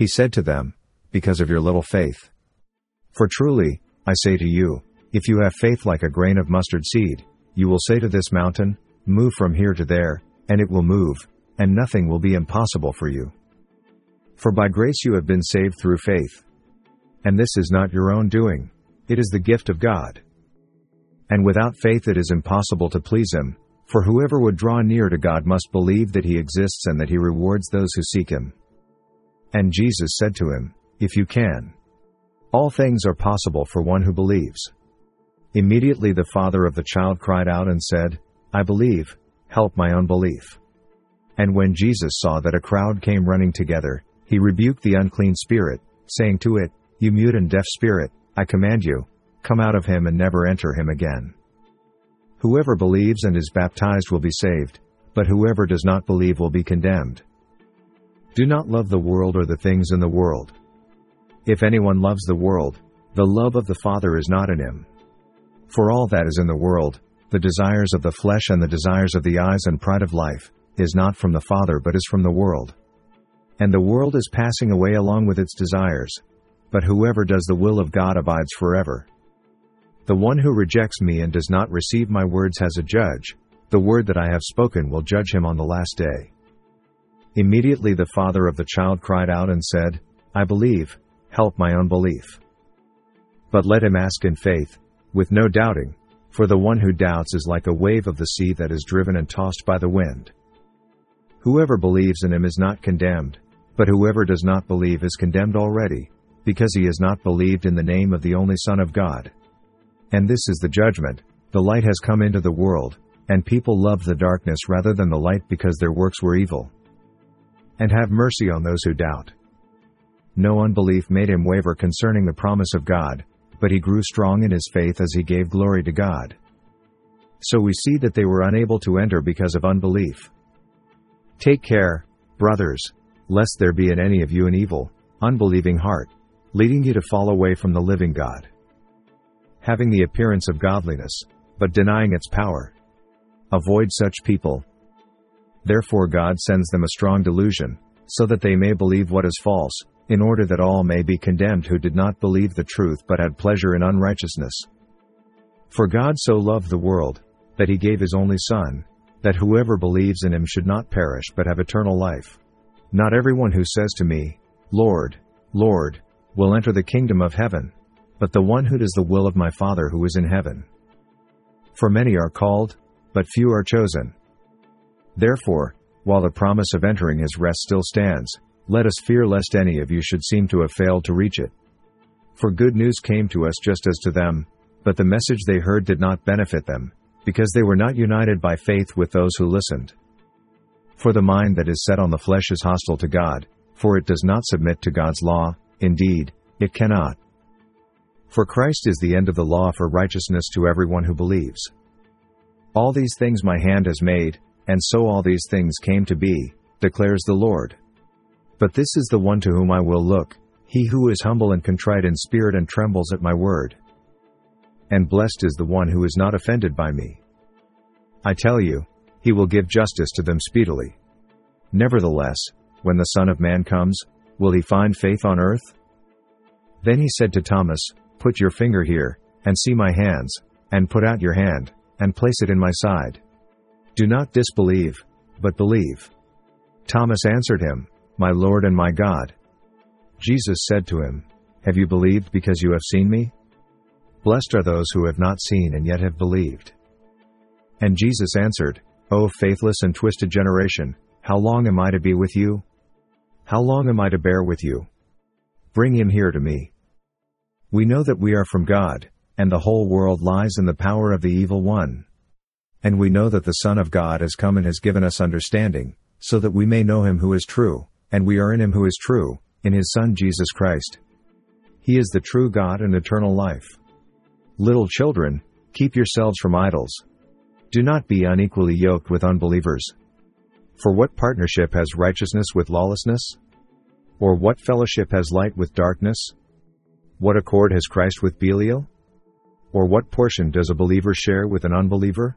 He said to them, Because of your little faith. For truly, I say to you, if you have faith like a grain of mustard seed, you will say to this mountain, Move from here to there, and it will move, and nothing will be impossible for you. For by grace you have been saved through faith. And this is not your own doing, it is the gift of God. And without faith it is impossible to please Him, for whoever would draw near to God must believe that He exists and that He rewards those who seek Him. And Jesus said to him, If you can. All things are possible for one who believes. Immediately the father of the child cried out and said, I believe, help my unbelief. And when Jesus saw that a crowd came running together, he rebuked the unclean spirit, saying to it, You mute and deaf spirit, I command you, come out of him and never enter him again. Whoever believes and is baptized will be saved, but whoever does not believe will be condemned. Do not love the world or the things in the world. If anyone loves the world, the love of the Father is not in him. For all that is in the world, the desires of the flesh and the desires of the eyes and pride of life, is not from the Father but is from the world. And the world is passing away along with its desires, but whoever does the will of God abides forever. The one who rejects me and does not receive my words has a judge, the word that I have spoken will judge him on the last day. Immediately the father of the child cried out and said, I believe, help my unbelief. But let him ask in faith, with no doubting, for the one who doubts is like a wave of the sea that is driven and tossed by the wind. Whoever believes in him is not condemned, but whoever does not believe is condemned already, because he has not believed in the name of the only Son of God. And this is the judgment the light has come into the world, and people loved the darkness rather than the light because their works were evil and have mercy on those who doubt. No unbelief made him waver concerning the promise of God, but he grew strong in his faith as he gave glory to God. So we see that they were unable to enter because of unbelief. Take care, brothers, lest there be in any of you an evil, unbelieving heart, leading you to fall away from the living God. Having the appearance of godliness, but denying its power. Avoid such people, Therefore God sends them a strong delusion, so that they may believe what is false, in order that all may be condemned who did not believe the truth but had pleasure in unrighteousness. For God so loved the world, that he gave his only Son, that whoever believes in him should not perish but have eternal life. Not everyone who says to me, Lord, Lord, will enter the kingdom of heaven, but the one who does the will of my Father who is in heaven. For many are called, but few are chosen. Therefore, while the promise of entering his rest still stands, let us fear lest any of you should seem to have failed to reach it. For good news came to us just as to them, but the message they heard did not benefit them, because they were not united by faith with those who listened. For the mind that is set on the flesh is hostile to God, for it does not submit to God's law, indeed, it cannot. For Christ is the end of the law for righteousness to everyone who believes. All these things my hand has made, and so all these things came to be, declares the Lord. But this is the one to whom I will look, he who is humble and contrite in spirit and trembles at my word. And blessed is the one who is not offended by me. I tell you, he will give justice to them speedily. Nevertheless, when the Son of Man comes, will he find faith on earth? Then he said to Thomas, Put your finger here, and see my hands, and put out your hand, and place it in my side do not disbelieve, but believe. Thomas answered him, My Lord and my God. Jesus said to him, Have you believed because you have seen me? Blessed are those who have not seen and yet have believed. And Jesus answered, O faithless and twisted generation, how long am I to be with you? How long am I to bear with you? Bring him here to me. We know that we are from God, and the whole world lies in the power of the evil one. And we know that the Son of God has come and has given us understanding, so that we may know him who is true, and we are in him who is true, in his Son Jesus Christ. He is the true God and eternal life. Little children, keep yourselves from idols. Do not be unequally yoked with unbelievers. For what partnership has righteousness with lawlessness? Or what fellowship has light with darkness? What accord has Christ with Belial? Or what portion does a believer share with an unbeliever?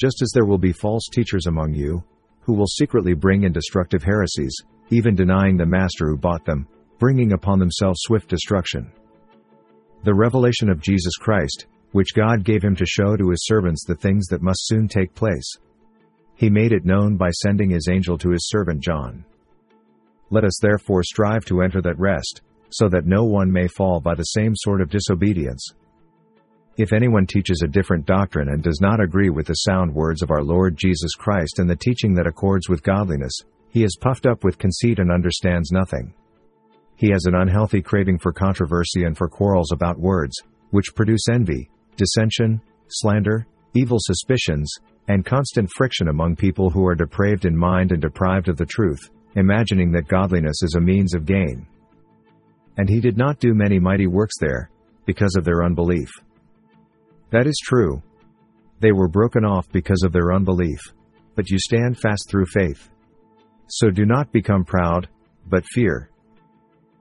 just as there will be false teachers among you, who will secretly bring in destructive heresies, even denying the master who bought them, bringing upon themselves swift destruction. The revelation of Jesus Christ, which God gave him to show to his servants the things that must soon take place. He made it known by sending his angel to his servant John. Let us therefore strive to enter that rest, so that no one may fall by the same sort of disobedience. If anyone teaches a different doctrine and does not agree with the sound words of our Lord Jesus Christ and the teaching that accords with godliness, he is puffed up with conceit and understands nothing. He has an unhealthy craving for controversy and for quarrels about words, which produce envy, dissension, slander, evil suspicions, and constant friction among people who are depraved in mind and deprived of the truth, imagining that godliness is a means of gain. And he did not do many mighty works there, because of their unbelief. That is true. They were broken off because of their unbelief, but you stand fast through faith. So do not become proud, but fear.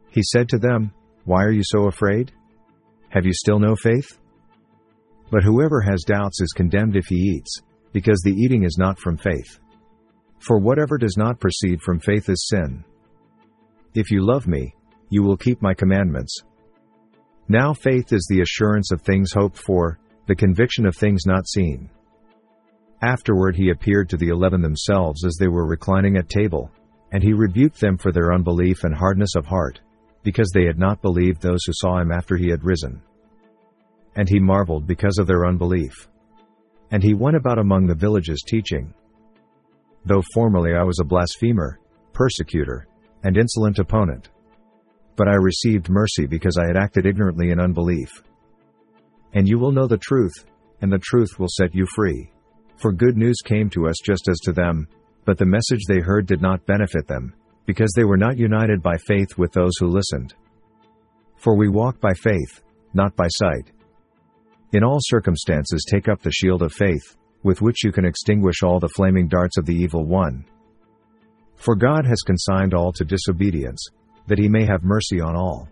He said to them, Why are you so afraid? Have you still no faith? But whoever has doubts is condemned if he eats, because the eating is not from faith. For whatever does not proceed from faith is sin. If you love me, you will keep my commandments. Now faith is the assurance of things hoped for, the conviction of things not seen. Afterward he appeared to the eleven themselves as they were reclining at table, and he rebuked them for their unbelief and hardness of heart, because they had not believed those who saw him after he had risen and he marveled because of their unbelief. And he went about among the villages teaching. Though formerly I was a blasphemer, persecutor, and insolent opponent. But I received mercy because I had acted ignorantly in unbelief. And you will know the truth, and the truth will set you free. For good news came to us just as to them, but the message they heard did not benefit them, because they were not united by faith with those who listened. For we walk by faith, not by sight. In all circumstances take up the shield of faith, with which you can extinguish all the flaming darts of the evil one. For God has consigned all to disobedience, that he may have mercy on all.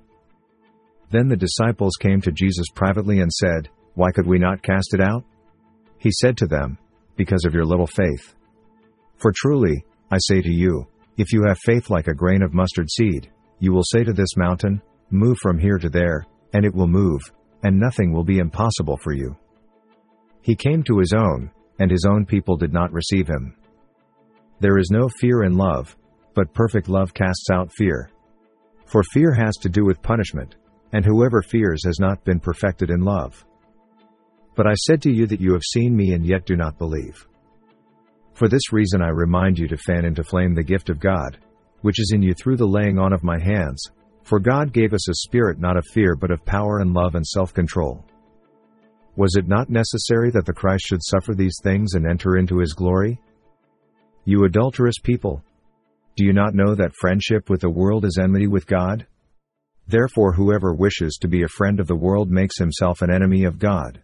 Then the disciples came to Jesus privately and said, Why could we not cast it out? He said to them, Because of your little faith. For truly, I say to you, if you have faith like a grain of mustard seed, you will say to this mountain, Move from here to there, and it will move, and nothing will be impossible for you. He came to his own, and his own people did not receive him. There is no fear in love, but perfect love casts out fear. For fear has to do with punishment, and whoever fears has not been perfected in love. But I said to you that you have seen me and yet do not believe. For this reason I remind you to fan into flame the gift of God, which is in you through the laying on of my hands, for God gave us a spirit not of fear but of power and love and self-control. Was it not necessary that the Christ should suffer these things and enter into his glory? You adulterous people! Do you not know that friendship with the world is enmity with God? Therefore whoever wishes to be a friend of the world makes himself an enemy of God.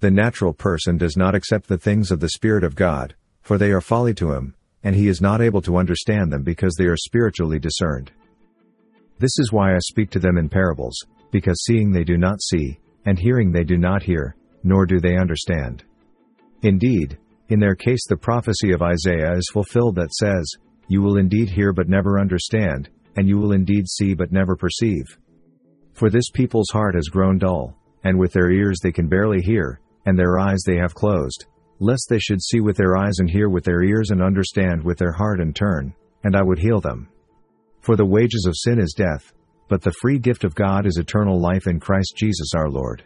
The natural person does not accept the things of the Spirit of God, for they are folly to him, and he is not able to understand them because they are spiritually discerned. This is why I speak to them in parables, because seeing they do not see, and hearing they do not hear, nor do they understand. Indeed, in their case the prophecy of Isaiah is fulfilled that says, You will indeed hear but never understand, and you will indeed see but never perceive. For this people's heart has grown dull, and with their ears they can barely hear, and their eyes they have closed, lest they should see with their eyes and hear with their ears and understand with their heart and turn, and I would heal them. For the wages of sin is death, but the free gift of God is eternal life in Christ Jesus our Lord.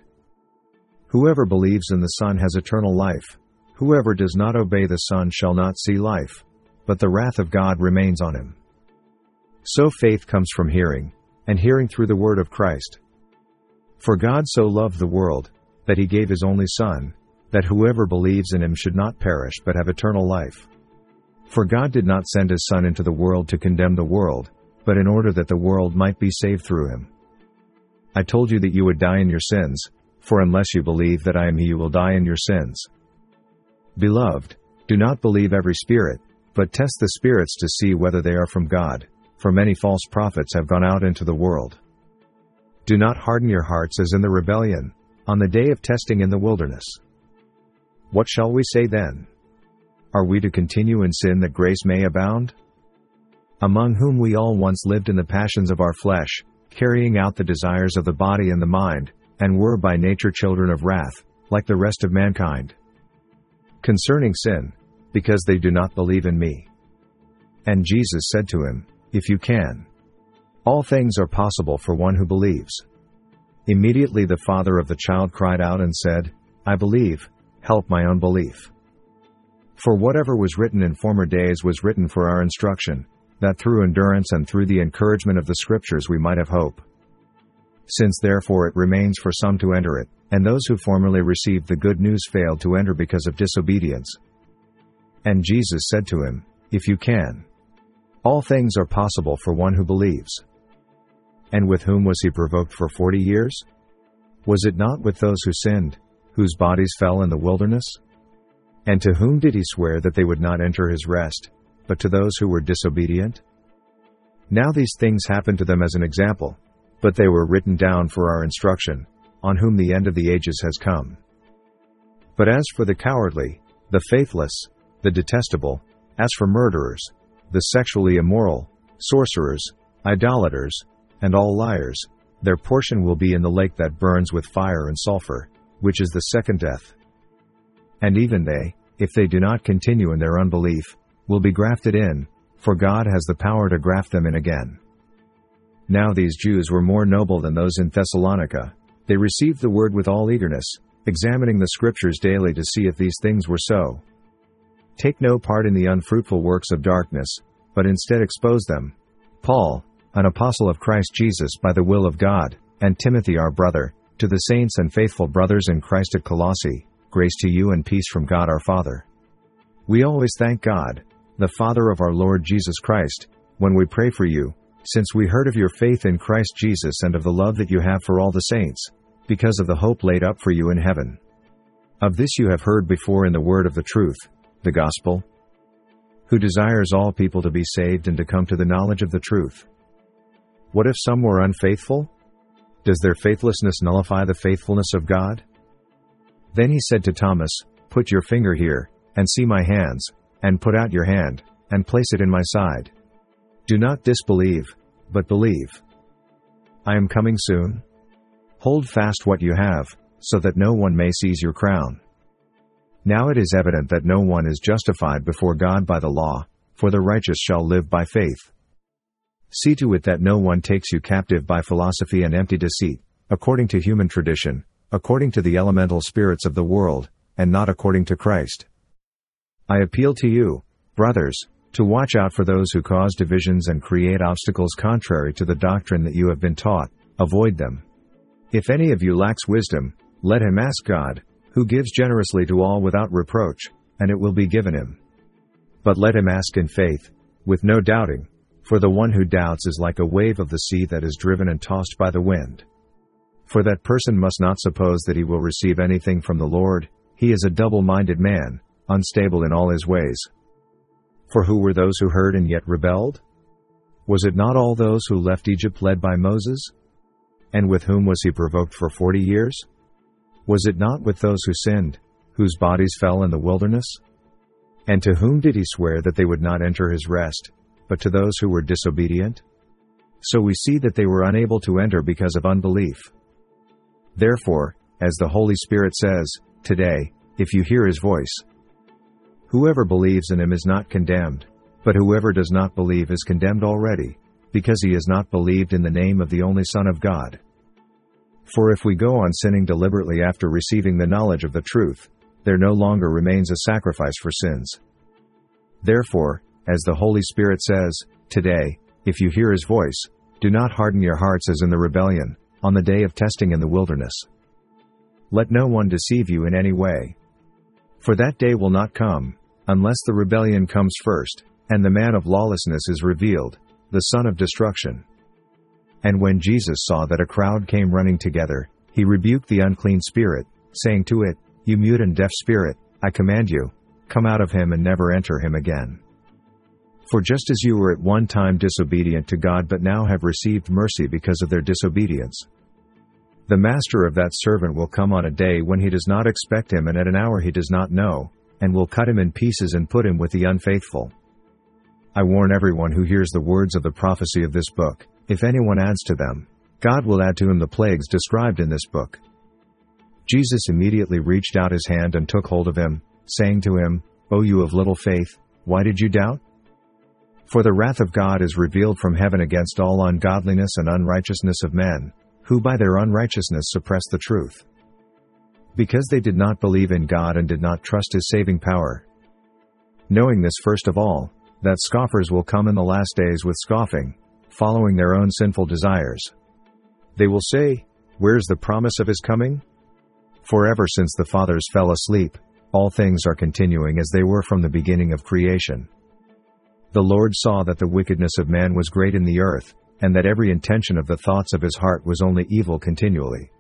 Whoever believes in the Son has eternal life. Whoever does not obey the Son shall not see life, but the wrath of God remains on him. So faith comes from hearing, and hearing through the word of Christ. For God so loved the world, that he gave his only Son, that whoever believes in him should not perish but have eternal life. For God did not send his Son into the world to condemn the world, but in order that the world might be saved through him. I told you that you would die in your sins, for unless you believe that I am he you will die in your sins. Beloved, do not believe every spirit, but test the spirits to see whether they are from God, for many false prophets have gone out into the world. Do not harden your hearts as in the rebellion, on the day of testing in the wilderness. What shall we say then? Are we to continue in sin that grace may abound? Among whom we all once lived in the passions of our flesh, carrying out the desires of the body and the mind, and were by nature children of wrath, like the rest of mankind. Concerning sin, because they do not believe in me. And Jesus said to him, If you can, all things are possible for one who believes. Immediately the father of the child cried out and said, I believe, help my unbelief. For whatever was written in former days was written for our instruction, that through endurance and through the encouragement of the Scriptures we might have hope. Since therefore it remains for some to enter it, and those who formerly received the good news failed to enter because of disobedience. And Jesus said to him, If you can. All things are possible for one who believes. And with whom was he provoked for forty years? Was it not with those who sinned, whose bodies fell in the wilderness? And to whom did he swear that they would not enter his rest, but to those who were disobedient? Now these things happened to them as an example, but they were written down for our instruction, on whom the end of the ages has come. But as for the cowardly, the faithless, the detestable, as for murderers, the sexually immoral, sorcerers, idolaters, and all liars, their portion will be in the lake that burns with fire and sulfur, which is the second death. And even they, if they do not continue in their unbelief, will be grafted in, for God has the power to graft them in again. Now these Jews were more noble than those in Thessalonica. They received the word with all eagerness, examining the scriptures daily to see if these things were so. Take no part in the unfruitful works of darkness, but instead expose them. Paul, an apostle of Christ Jesus by the will of God, and Timothy our brother, to the saints and faithful brothers in Christ at Colossae, grace to you and peace from God our Father. We always thank God, the Father of our Lord Jesus Christ, when we pray for you, since we heard of your faith in Christ Jesus and of the love that you have for all the saints, because of the hope laid up for you in heaven. Of this you have heard before in the word of the truth, the gospel, who desires all people to be saved and to come to the knowledge of the truth. What if some were unfaithful? Does their faithlessness nullify the faithfulness of God? Then he said to Thomas, Put your finger here, and see my hands, and put out your hand, and place it in my side. Do not disbelieve, but believe. I am coming soon. Hold fast what you have, so that no one may seize your crown. Now it is evident that no one is justified before God by the law, for the righteous shall live by faith. See to it that no one takes you captive by philosophy and empty deceit, according to human tradition, according to the elemental spirits of the world, and not according to Christ. I appeal to you, brothers, to watch out for those who cause divisions and create obstacles contrary to the doctrine that you have been taught, avoid them. If any of you lacks wisdom, let him ask God, who gives generously to all without reproach, and it will be given him. But let him ask in faith, with no doubting, for the one who doubts is like a wave of the sea that is driven and tossed by the wind. For that person must not suppose that he will receive anything from the Lord, he is a double minded man, unstable in all his ways. For who were those who heard and yet rebelled? Was it not all those who left Egypt led by Moses? And with whom was he provoked for forty years? Was it not with those who sinned, whose bodies fell in the wilderness? And to whom did he swear that they would not enter his rest? but to those who were disobedient? So we see that they were unable to enter because of unbelief. Therefore, as the Holy Spirit says, today, if you hear his voice, whoever believes in him is not condemned, but whoever does not believe is condemned already, because he has not believed in the name of the only Son of God. For if we go on sinning deliberately after receiving the knowledge of the truth, there no longer remains a sacrifice for sins. Therefore, as the Holy Spirit says, Today, if you hear his voice, do not harden your hearts as in the rebellion, on the day of testing in the wilderness. Let no one deceive you in any way. For that day will not come, unless the rebellion comes first, and the man of lawlessness is revealed, the son of destruction. And when Jesus saw that a crowd came running together, he rebuked the unclean spirit, saying to it, You mute and deaf spirit, I command you, come out of him and never enter him again. For just as you were at one time disobedient to God but now have received mercy because of their disobedience, the master of that servant will come on a day when he does not expect him and at an hour he does not know, and will cut him in pieces and put him with the unfaithful. I warn everyone who hears the words of the prophecy of this book, if anyone adds to them, God will add to him the plagues described in this book. Jesus immediately reached out his hand and took hold of him, saying to him, O you of little faith, why did you doubt? For the wrath of God is revealed from heaven against all ungodliness and unrighteousness of men, who by their unrighteousness suppress the truth. Because they did not believe in God and did not trust his saving power. Knowing this first of all, that scoffers will come in the last days with scoffing, following their own sinful desires. They will say, Where's the promise of his coming? For ever since the fathers fell asleep, all things are continuing as they were from the beginning of creation. The Lord saw that the wickedness of man was great in the earth, and that every intention of the thoughts of his heart was only evil continually.